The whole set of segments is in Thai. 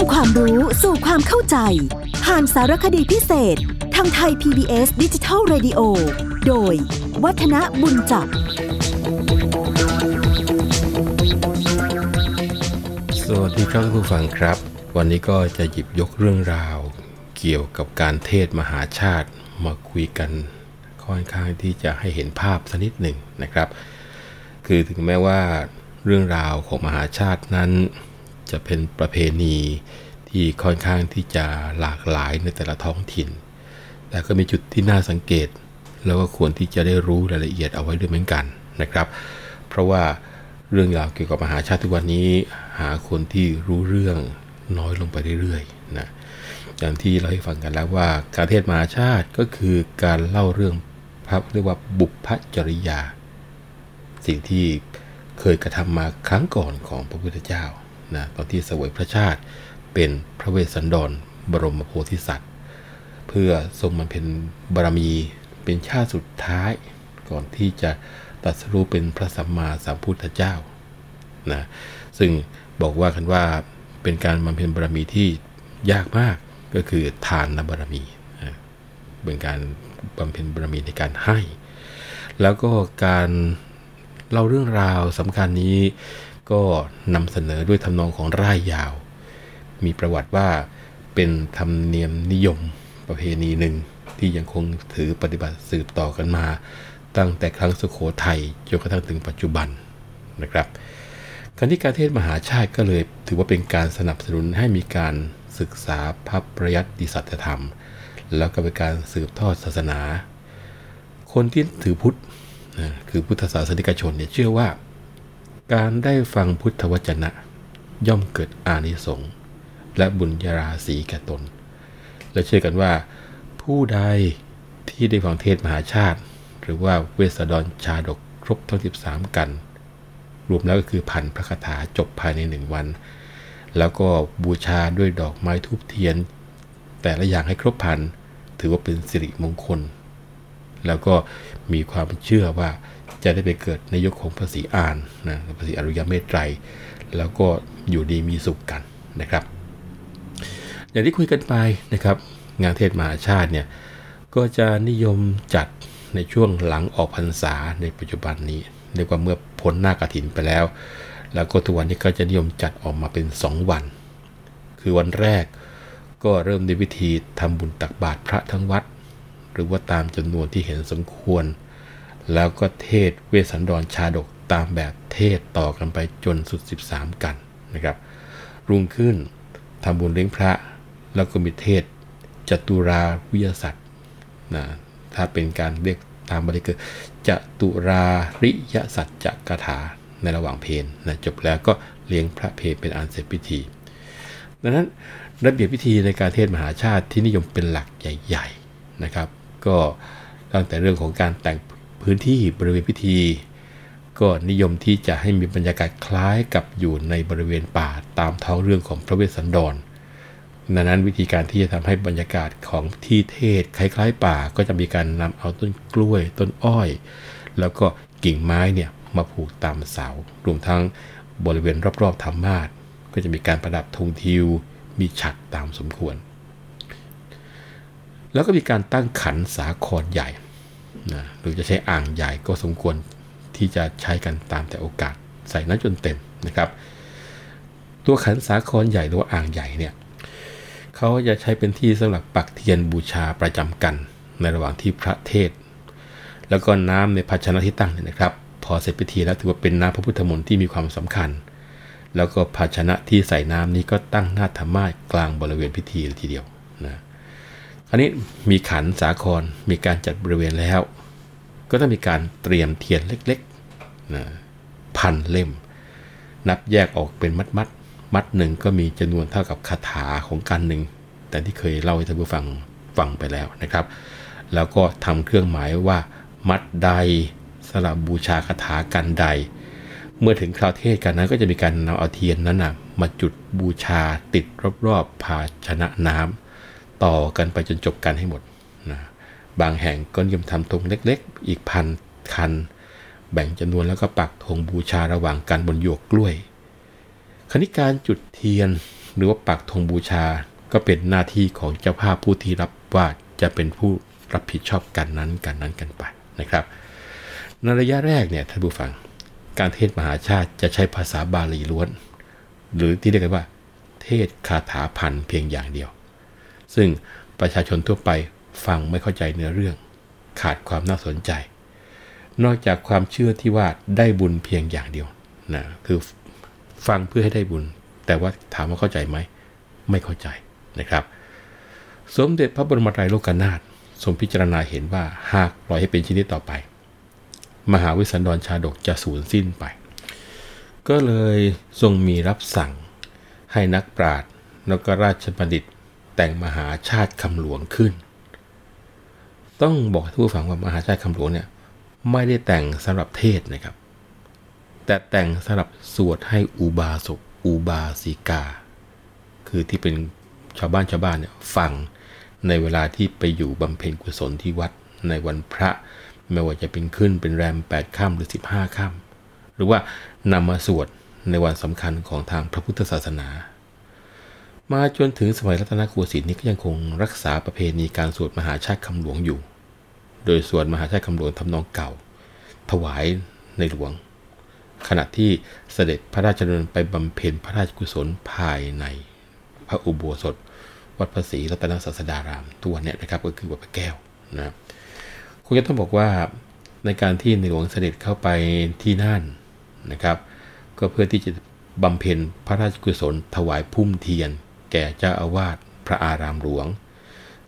ำความรู้สู่ความเข้าใจ ผ่านสารคดีพิเศษ ทางไทย PBS ดิจิทัล Radio โดย วัฒนบุญจับ สวัสดีครับท่านผู้ฟังครับ วันนี้ก็จะหยิบยกเรื่องราว เกี่ยวกับการเทศมหาชาติมาคุยกัน ค่อนข้างที่จะให้เห็นภาพสักนิดหนึ่งนะครับ คือถึงแม้ว่าเรื่องราวของมหาชาตินั้น จะเป็นประเพณีที่ค่อนข้างที่จะหลากหลายในแต่ละท้องถิ่น แต่ก็มีจุดที่น่าสังเกต แล้วก็ควรที่จะได้รู้รายละเอียดเอาไว้ด้วยเหมือนกันนะครับ เพราะว่าเรื่องราวเกี่ยวกับมหาชาติทุกวันนี้ หาคนที่รู้เรื่องน้อยลงไปเรื่อยๆนะอย่างที่เราให้ฟังกันแล้วว่า การเทศมหาชาติก็คือการเล่าเรื่องพระเรียกว่าบุพจริยา สิ่งที่เคยกระทำมาครั้งก่อนของพระพุทธเจ้า นะตอนที่เสวยพระชาติ เป็นพระเวสสันดร บรมโพธิสัตว์ เพื่อทรงมันเป็นบารมีเป็นชาติสุดท้าย ก่อนที่จะตรัสรู้เป็นพระสัมมาสัมพุทธเจ้านะซึ่งบอกว่ากันว่าเป็นการบำเพ็ญบารมีที่ยากมากก็คือทานนบารมี เป็นการบำเพ็ญบารมีในการให้ แล้วก็การเล่าเรื่องราวสำคัญนี้ ก็นำเสนอด้วยทำนองของร่ายยาว มีประวัติว่าเป็นธรรมเนียมนิยมประเพณีหนึ่งที่ยังคงถือปฏิบัติสืบต่อกันมา ตั้งแต่ครั้งสุโขทัยจนกระทั่งถึงปัจจุบันนะครับการที่การเทศมหาชาติก็เลยถือว่าเป็นการสนับสนุนให้มีการศึกษาพระประยัติสัจธรรม แล้วก็เป็นการสืบทอดศาสนา คนที่ถือพุทธคือพุทธศาสนิกชนเนี่ยเชื่อว่า การได้ฟังพุทธวจนะ ย่อมเกิดอานิสงส์และบุญญาราศีแก่ตน และเชื่อกันว่า ผู้ใดที่ได้ฟังเทศมหาชาติ หรือว่าเวสดรชาดกครบทั้ง 13 กัน รวมแล้วก็คือพันพระคาถาจบภายในหนึ่งวัน แล้วก็บูชาด้วยดอกไม้ทูบเทียน แต่ละอย่างให้ครบพันถือว่าเป็นสิริมงคล แล้วก็มีความเชื่อว่าจะได้ไปเกิดในยุคของพระศรีอานนะพระศรีอรุยเมตไตร แล้วก็อยู่ดีมีสุขกันนะครับ อย่างที่คุยกันไปนะครับ งานเทศมหาชาติเนี่ยก็จะนิยมจัดในช่วงหลังออกพรรษาในปัจจุบันนี้เรียกว่าเมื่อพ้นหน้ากฐินไปแล้ว แล้วก็ทุกวันนี้ก็จะนิยมจัดออกมาเป็น 2 วัน คือวันแรกก็เริ่มในวิธีทำบุญตักบาตรพระทั้งวัด หรือว่าตามจำนวนที่เห็นสมควร แล้วก็เทศเวสสันดรชาดกตามแบบเทศต่อกันไปจนสุด 13 กันนะครับ รุ่งขึ้นทำบุญเลี้ยงพระ แล้วก็มีเทศจตุราวิยสัตว์นะถ้าเป็นการเรียกตามบาลีคือจตุราริยสัจจกถาในระหว่างเพลนะจบแล้วก็เลี้ยงพระเพลเป็นอันเสร็จพิธี ดังนั้นระเบียบพิธีในการเทศมหาชาติที่นิยมเป็นหลักใหญ่ ๆนะครับ ก็ตั้งแต่เรื่องของการแต่งพื้นที่บริเวณพิธี ก็นิยมที่จะให้มีบรรยากาศคล้ายกับอยู่ในบริเวณป่าตามท้องเรื่องของพระเวสสันดรดังนั้นวิธีการที่จะทำให้บรรยากาศของที่เทศคล้ายๆ ป่าก็จะมีการนำเอาต้นกล้วยต้นอ้อย แล้วก็กิ่งไม้เนี่ยมาผูกตามเสารวมทั้งบริเวณรอบๆธรรมาสก็จะมีการประดับธงทิว มีฉัดตามสมควร แล้วก็มีการตั้งขันสาครใหญ่นะหรือจะใช้อ่างใหญ่ก็สมควรที่จะใช้กันตามแต่โอกาสใส่น้ำจนเต็มนะครับ ตัวขันสาครใหญ่หรือว่าอ่างใหญ่เนี่ยเขาจะใช้เป็นที่สำหรับปักเทียนบูชาประจำกันในระหว่างที่พระเทศ แล้วก็น้ำในภาชนะที่ตั้งเนี่ยนะครับ พอเสร็จพิธีแล้วถือว่าเป็นน้ำพระพุทธมนต์ที่มีความสำคัญ แล้วก็ภาชนะที่ใส่น้ำนี้ก็ตั้งหน้าธรรมาสกลางบริเวณพิธีเลยทีเดียว นะคราวนี้มีขันสาครมีการจัดบริเวณแล้ว ก็ต้องมีการเตรียมเทียนเล็กๆนะพันเล่ม นับแยกออกเป็นมัดมัดๆมัดหนึ่งก็มีจำนวนเท่ากับคาถาของกันหนึ่งแต่ที่เคยเล่าให้ท่านผู้ฟังฟังไปแล้วนะครับ แล้วก็ทำเครื่องหมายว่า มัดใดสลับบูชาคาถากันใด เมื่อถึงคราวเทศกันนั้นก็จะมีการนำเอาเทียนนั้นนะมาจุดบูชาติดรอบๆภาชนะน้ำ ต่อกันไปจนจบกันให้หมดนะบางแห่งก็นิยมทำธงเล็กๆ อีกพันคัน แบ่งจำนวนแล้วก็ปักธงบูชาระหว่างกันบนหยวกกล้วย คณิการจุดเทียนหรือว่าปักธงบูชาก็เป็นหน้าที่ของเจ้าภาพผู้ที่รับว่าจะเป็นผู้รับผิดชอบกันนั้นกันนั้นกันไปนะครับ ในระยะแรกเนี่ยท่านผู้ฟัง การเทศมหาชาติจะใช้ภาษาบาลีล้วน หรือที่เรียกกันว่า เทศคาถาพันเพียงอย่างเดียว ซึ่งประชาชนทั่วไปฟังไม่เข้าใจเนื้อเรื่อง ขาดความน่าสนใจ นอกจากความเชื่อที่ว่าได้บุญเพียงอย่างเดียวนะคือฟังเพื่อให้ได้บุญ แต่ว่าถามว่าเข้าใจไหมไม่เข้าใจนะครับ สมเด็จพระบรมไตรโลกนาถทรงพิจารณาเห็นว่าหากปล่อยให้เป็นชนิดต่อไป มหาวิสันดรชาดกจะสูญสิ้นไป ก็เลยทรงมีรับสั่งให้นักปราชญ์แล้วก็ราชบัณฑิต แต่งมหาชาติคำหลวงขึ้น ต้องบอกทุกผู้ฟังว่ามหาชาติคำหลวงเนี่ยไม่ได้แต่งสำหรับเทศนะครับ แต่แต่งสำหรับสวดให้อุบาสกอุบาสิกา คือที่เป็นชาวบ้านชาวบ้านเนี่ยฟังในเวลาที่ไปอยู่บำเพ็ญกุศลที่วัดในวันพระ ไม่ว่าจะเป็นขึ้นเป็นแรม 8ค่ำหรือ 15ค่ำหรือว่านำมาสวดในวันสำคัญของทางพระพุทธศาสนา มาจนถึงสมัยรัตนโกสินทร์นี้ก็ยังคงรักษาประเพณีการสวดมหาชาติคำหลวงอยู่ โดยสวดมหาชาติคำหลวงทำนองเก่า ถวายในหลวง ขณะที่เสด็จพระราชดำเนินไปบำเพ็ญพระราชกุศลภายใน พระอุโบสถ วัดพระศรีรัตนศาสดารามตัวเนี่ยนะครับก็คือวัดพระแก้วนะคงจะต้องบอกว่าในการที่ในหลวงเสด็จเข้าไปที่นั่นนะครับ ก็เพื่อที่จะบำเพ็ญพระราชกุศลถวายพุ่มเทียน แก่เจ้าอาวาสพระอารามหลวง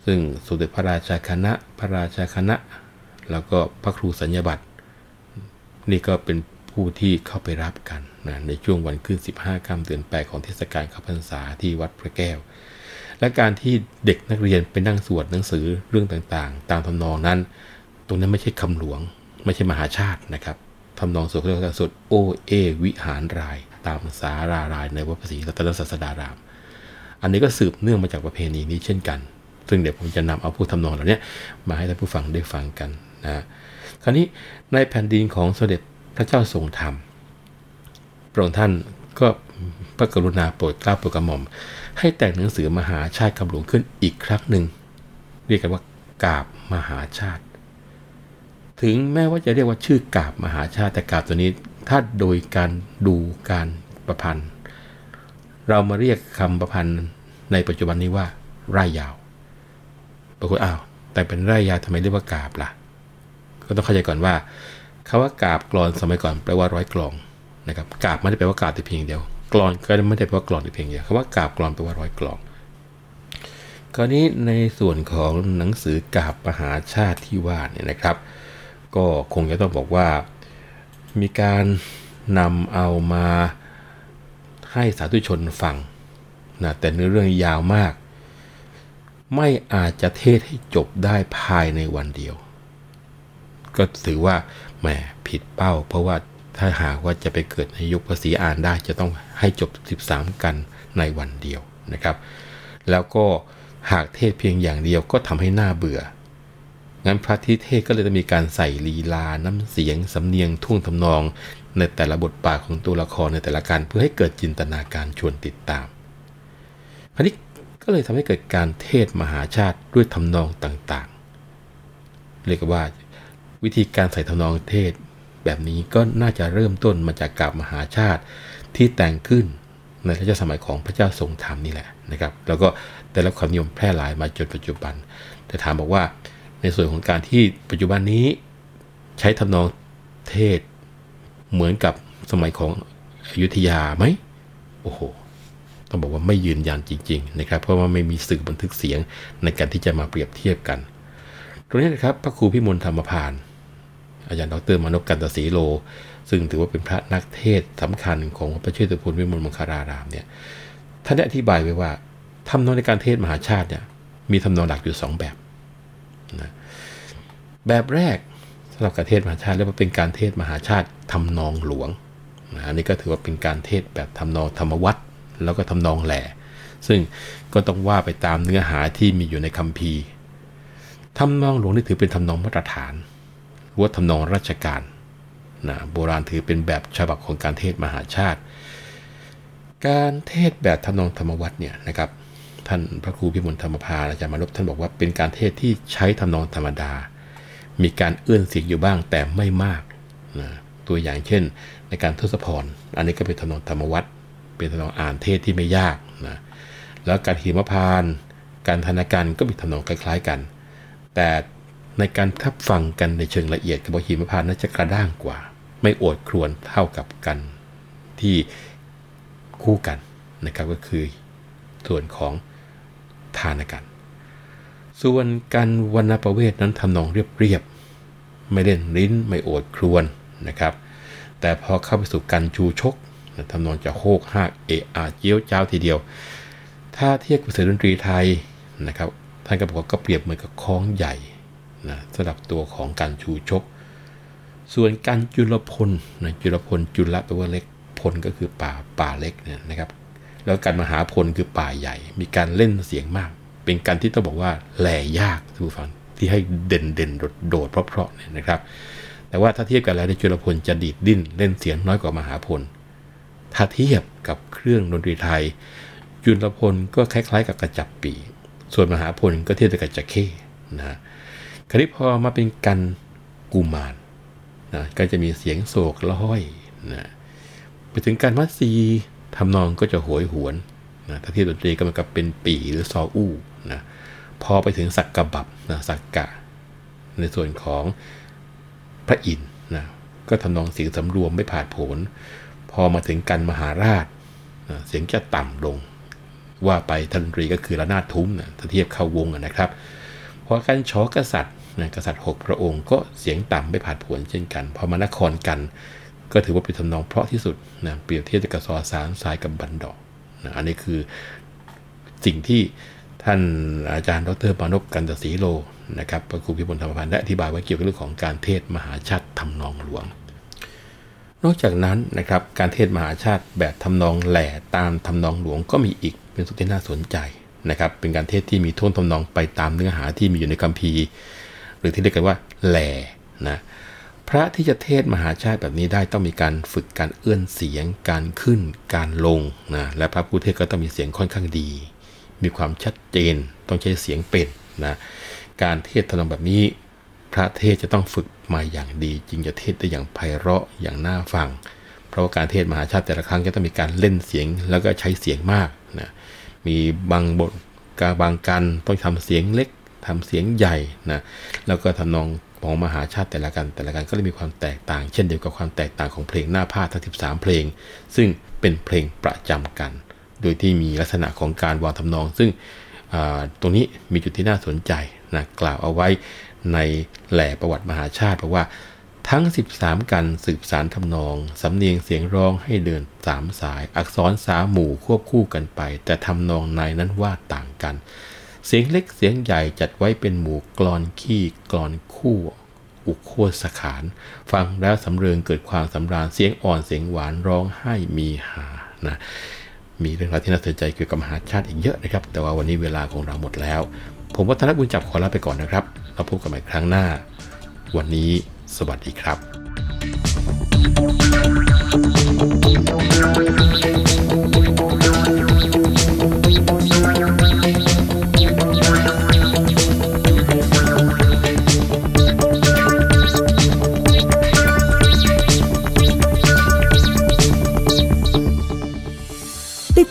ซึ่งสมเด็จพระราชาคณะ พระราชาคณะ แล้วก็พระครูสัญญบัตรนี่ก็เป็นผู้ที่เข้าไปรับกันนะในช่วงวันขึ้น 15ค่ำเดือน8ของเทศกาลข้าพรรษาที่วัดพระแก้ว และการที่เด็กนักเรียนไปนั่งสวดหนังสือเรื่องต่างๆ ตามทำนองนั้น ตรงนั้นไม่ใช่คำหลวง ไม่ใช่มหาชาตินะครับทำนองสวดเรียกว่าสวดโอเอวิหารราย ตามสารารายในวัดพระศรีรัตนศาสดาราม อันนี้ก็สืบเนื่องมาจากประเพณีนี้เช่นกัน ซึ่งเดี๋ยวผมจะนำเอาผู้ทำนองเหล่านี้มาให้ท่านผู้ฟังได้ฟังกันนะคราวนี้ในแผ่นดินของสมเด็จพระเจ้าทรงธรรมพระองค์ท่านก็พระกรุณาโปรดเกล้าโปรดกระหม่อม ให้แต่งหนังสือมหาชาติคำหลวงขึ้นอีกครั้งหนึ่ง เรียกกันว่ากาบมหาชาติ ถึงแม้ว่าจะเรียกว่าชื่อกาบมหาชาติแต่กาบตัวนี้ถ้าโดยการดูการประพันธ์ เรามาเรียกคำประพันธ์ในปัจจุบันนี้ว่าไร่ยาวบางคนอ้าวแต่เป็นไร่ยาวทำไมเรียกว่ากาบล่ะ ก็ต้องเข้าใจก่อนว่าคาว่ากาบกรอนสมัยก่อนแปลว่าร้อยกลองนะครับกาบไม่ได้แปลว่ากาบแต่เพียงเดียวกรอนก็ไม่ได้แปลว่ากรอนแต่เพียงเดียวคำว่ากาบกรอนแปลว่าร้อยกลองคราวนี้ในส่วนของหนังสือกาบมหาชาติที่ว่าเนี่ยนะครับ ก็คงจะต้องบอกว่ามีการนำเอามา ให้สาธุชนฟังนะแต่เนื้อเรื่องยาวมาก ไม่อาจจะเทศให้จบได้ภายในวันเดียว ก็ถือว่าแหมผิดเป้า เพราะว่าถ้าหากว่าจะไปเกิดในยุคภาษีอ่านได้จะต้องให้จบ 13 กันในวันเดียวนะครับ แล้วก็หากเทศเพียงอย่างเดียวก็ทำให้หน่าเบื่อ งั้นพระที่เทศก็เลยจะมีการใส่ลีลาน้ำเสียงสำเนียงท่วงทำนอง ในแต่ละบทบาทของตัวละครในแต่ละการเพื่อให้เกิดจินตนาการชวนติดตามอันนี้ก็เลยทำให้เกิดการเทศมหาชาติด้วยทำนองต่างๆ เรียกว่าวิธีการใส่ทำนองเทศ แบบนี้ก็น่าจะเริ่มต้นมาจากกาบมหาชาติที่แต่งขึ้นในรัชสมัยของพระเจ้าทรงธรรมนี่แหละนะครับ แล้วก็ได้รับความนิยมแพร่หลายมาจนปัจจุบัน แต่ถามบอกว่าในส่วนของการที่ปัจจุบันนี้ใช้ทำนองเทศ เหมือนกับสมัยของอยุธยาไหมโอ้โหต้องบอกว่าไม่ยืนยันจริง ๆ นะครับ เพราะว่าไม่มีสื่อบันทึกเสียงในการที่จะมาเปรียบเทียบกัน ตรงนี้นะครับพระครูพิมลธรรมพาน อาจารย์ดรมานพกันตศรีโล ซึ่งถือว่าเป็นพระนักเทศสำคัญของพระเชตุพนวิมลมังคารารามเนี่ยท่านได้อธิบายไว้ว่าทำนองในการเทศมหาชาติเนี่ยมีทำนองหลักอยู่ 2 แบบนะแบบแรกำหรับการเทศมหาชาติเรียกว่าเป็นการเทศมหาชาติทำนองหลวงนะอันนี้ก็ถือว่าเป็นการเทศแบบทำนองธรรมวัตรแล้วก็ทำนองแหล่ ซึ่งก็ต้องว่าไปตามเนื้อหาที่มีอยู่ในคัมภีร์ทำนองหลวงนี่ถือเป็นทำนองมาตรฐานวัฒนองราชการนะโบราณถือเป็นแบบฉบับของการเทศมหาชาติ การเทศแบบทำนองธรรมวัตเนี่ยนะครับท่านพระครูพิมลธรรมภาอาจารย์มานพท่านบอกว่าเป็นการเทศที่ใช้ทำนองธรรมดา มีการเอื้อนเสียงอยู่บ้างแต่ไม่มากนะตัวอย่างเช่น ในการทศพร อันนี้ก็เป็นทำนองธรรมวัตเป็นทำนองอ่านเทศที่ไม่ยากนะแล้วการหิมพาน การธนาการก็มีทำนองคล้ายๆกัน แต่ในการทับฟังกันในเชิงละเอียดกับหิมพานน่าจะกระด้างกว่า ไม่โอดครวนเท่ากับกันที่คู่กันนะครับก็คือส่วนของทานกัน ส่วนการวรรณประเวทนั้นทำนองเรียบๆ ไม่เล่นลิ้นไม่โอดครวนนะครับ แต่พอเข้าไปสู่การชูชกทำนองจะโฮกหากเอะอาเจียวเจ้าทีเดียว ถ้าเทียบกับเสียงดนตรีไทยนะครับท่านก็บอกว่าก็เปรียบเหมือนกับคล้องใหญ่นะสำหรับตัวของการชูชก ส่วนการจุลพลนะจุลพลจุลแปลว่าเล็กพลก็คือป่าป่าเล็กเนี่ยนะครับ แล้วการมหาพลคือป่าใหญ่ มีการเล่นเสียงมาก เป็นการที่ต้องบอกว่าแหล่ยากทุกฝังที่ให้เด่นเด่นโดดโดดเพราะๆเนี่ยนะครับ แต่ว่าถ้าเทียบกันแล้วในจุลพลจะดีดดิ้นเล่นเสียงน้อยกว่ามหาพล ถ้าเทียบกับเครื่องดนตรีไทย จุลพลก็คล้ายๆ กับกระจับปี ส่วนมหาพลก็เทียบกับจักเข้นะคราวนี้พอมาเป็นกันกูมารนะก็จะมีเสียงโศกละห้อยนะไปถึงการมัดซีทำนองก็จะโหยหวนนะถ้าเที่ดนตรีก็มันกับเป็นปีหรือซออู้ นะพอไปถึงสักกะบับนะสักกะ ในส่วนของพระอินทร์นะก็ทำนองเสียงสำรวมไม่ผ่านผล พอมาถึงกันมหาราชนะเสียงจะต่ำลง ว่าไปทันตรีก็คือระนาดทุ้มนะถ้าเทียบเข้าวงนะครับพอการชอกษัตริย์นะกษัตริย์ 6 พระองค์ก็เสียงต่ำไม่ผ่านผลเช่นกัน พอมานครกัน ก็ถือว่าเป็นทำนองเพราะที่สุดนะเปรียบเทียบกับซอสารสายกับบันดอกนะอันนี้คือสิ่งที่ ท่านอาจารย์ดรปานพกันตศรีโลนะครับพระครูพิบูลธรรมพันธ์ได้อธิบายไว้เกี่ยวกับเรื่องของการเทศมหาชาติทำนองหลวง นอกจากนั้นนะครับการเทศมหาชาติแบบทำนองแหล่ตามทำนองหลวงก็มีอีกเป็นสุดที่น่าสนใจนะครับเป็นการเทศที่มีโทนทำนองไปตามเนื้อหาที่มีอยู่ในคัมภีร์ หรือที่เรียกกันว่าแหล่นะพระที่จะเทศมหาชาติแบบนี้ได้ต้องมีการฝึกการเอื้อนเสียง การขึ้น การลงนะและพระผู้เทศก็ต้องมีเสียงค่อนข้างดี มีความชัดเจน ต้องใช้เสียงเป็นนะการเทศทำนองแบบนี้ พระเทศจะต้องฝึกมาอย่างดี จึงจะเทศได้อย่างไพเราะอย่างน่าฟัง เพราะว่าการเทศมหาชาติแต่ละครั้งจะต้องมีการเล่นเสียงแล้วก็ใช้เสียงมากนะมีบางบทกาบางกันต้องทำเสียงเล็กทำเสียงใหญ่นะแล้วก็ทำนองของมหาชาติแต่ละกันแต่ละกันก็เลยมีความแตกต่าง เช่นเดียวกับความแตกต่างของเพลงหน้าผ้าทั้ง 13 เพลง ซึ่งเป็นเพลงประจำกัน โดยที่มีลักษณะของการวางทำนอง ซึ่งตรงนี้มีจุดที่น่าสนใจนะกล่าวเอาไว้ในแหล่ประวัติมหาชาติบอกว่าทั้ง 13 กันสืบสารทำนอง สำเนียงเสียงร้องให้เดินสามสาย อักษรสาหมู่ควบคู่กันไป แต่ทำนองในนั้นว่าต่างกัน เสียงเล็กเสียงใหญ่จัดไว้เป็นหมู่กรอนขี้กรอนคู่ อุโคสขาน ฟังแล้วสำเริงเกิดความสำราญเสียงอ่อนเสียงหวานร้องไห้มีหานะ มีเรื่องราวที่น่าสนใจเกี่ยวกับมหาชาติอีกเยอะนะครับ แต่ว่าวันนี้เวลาของเราหมดแล้ว ผมวัฒนบุญจับขอลาไปก่อนนะครับเราพบกันใหม่ครั้งหน้า วันนี้สวัสดีครับ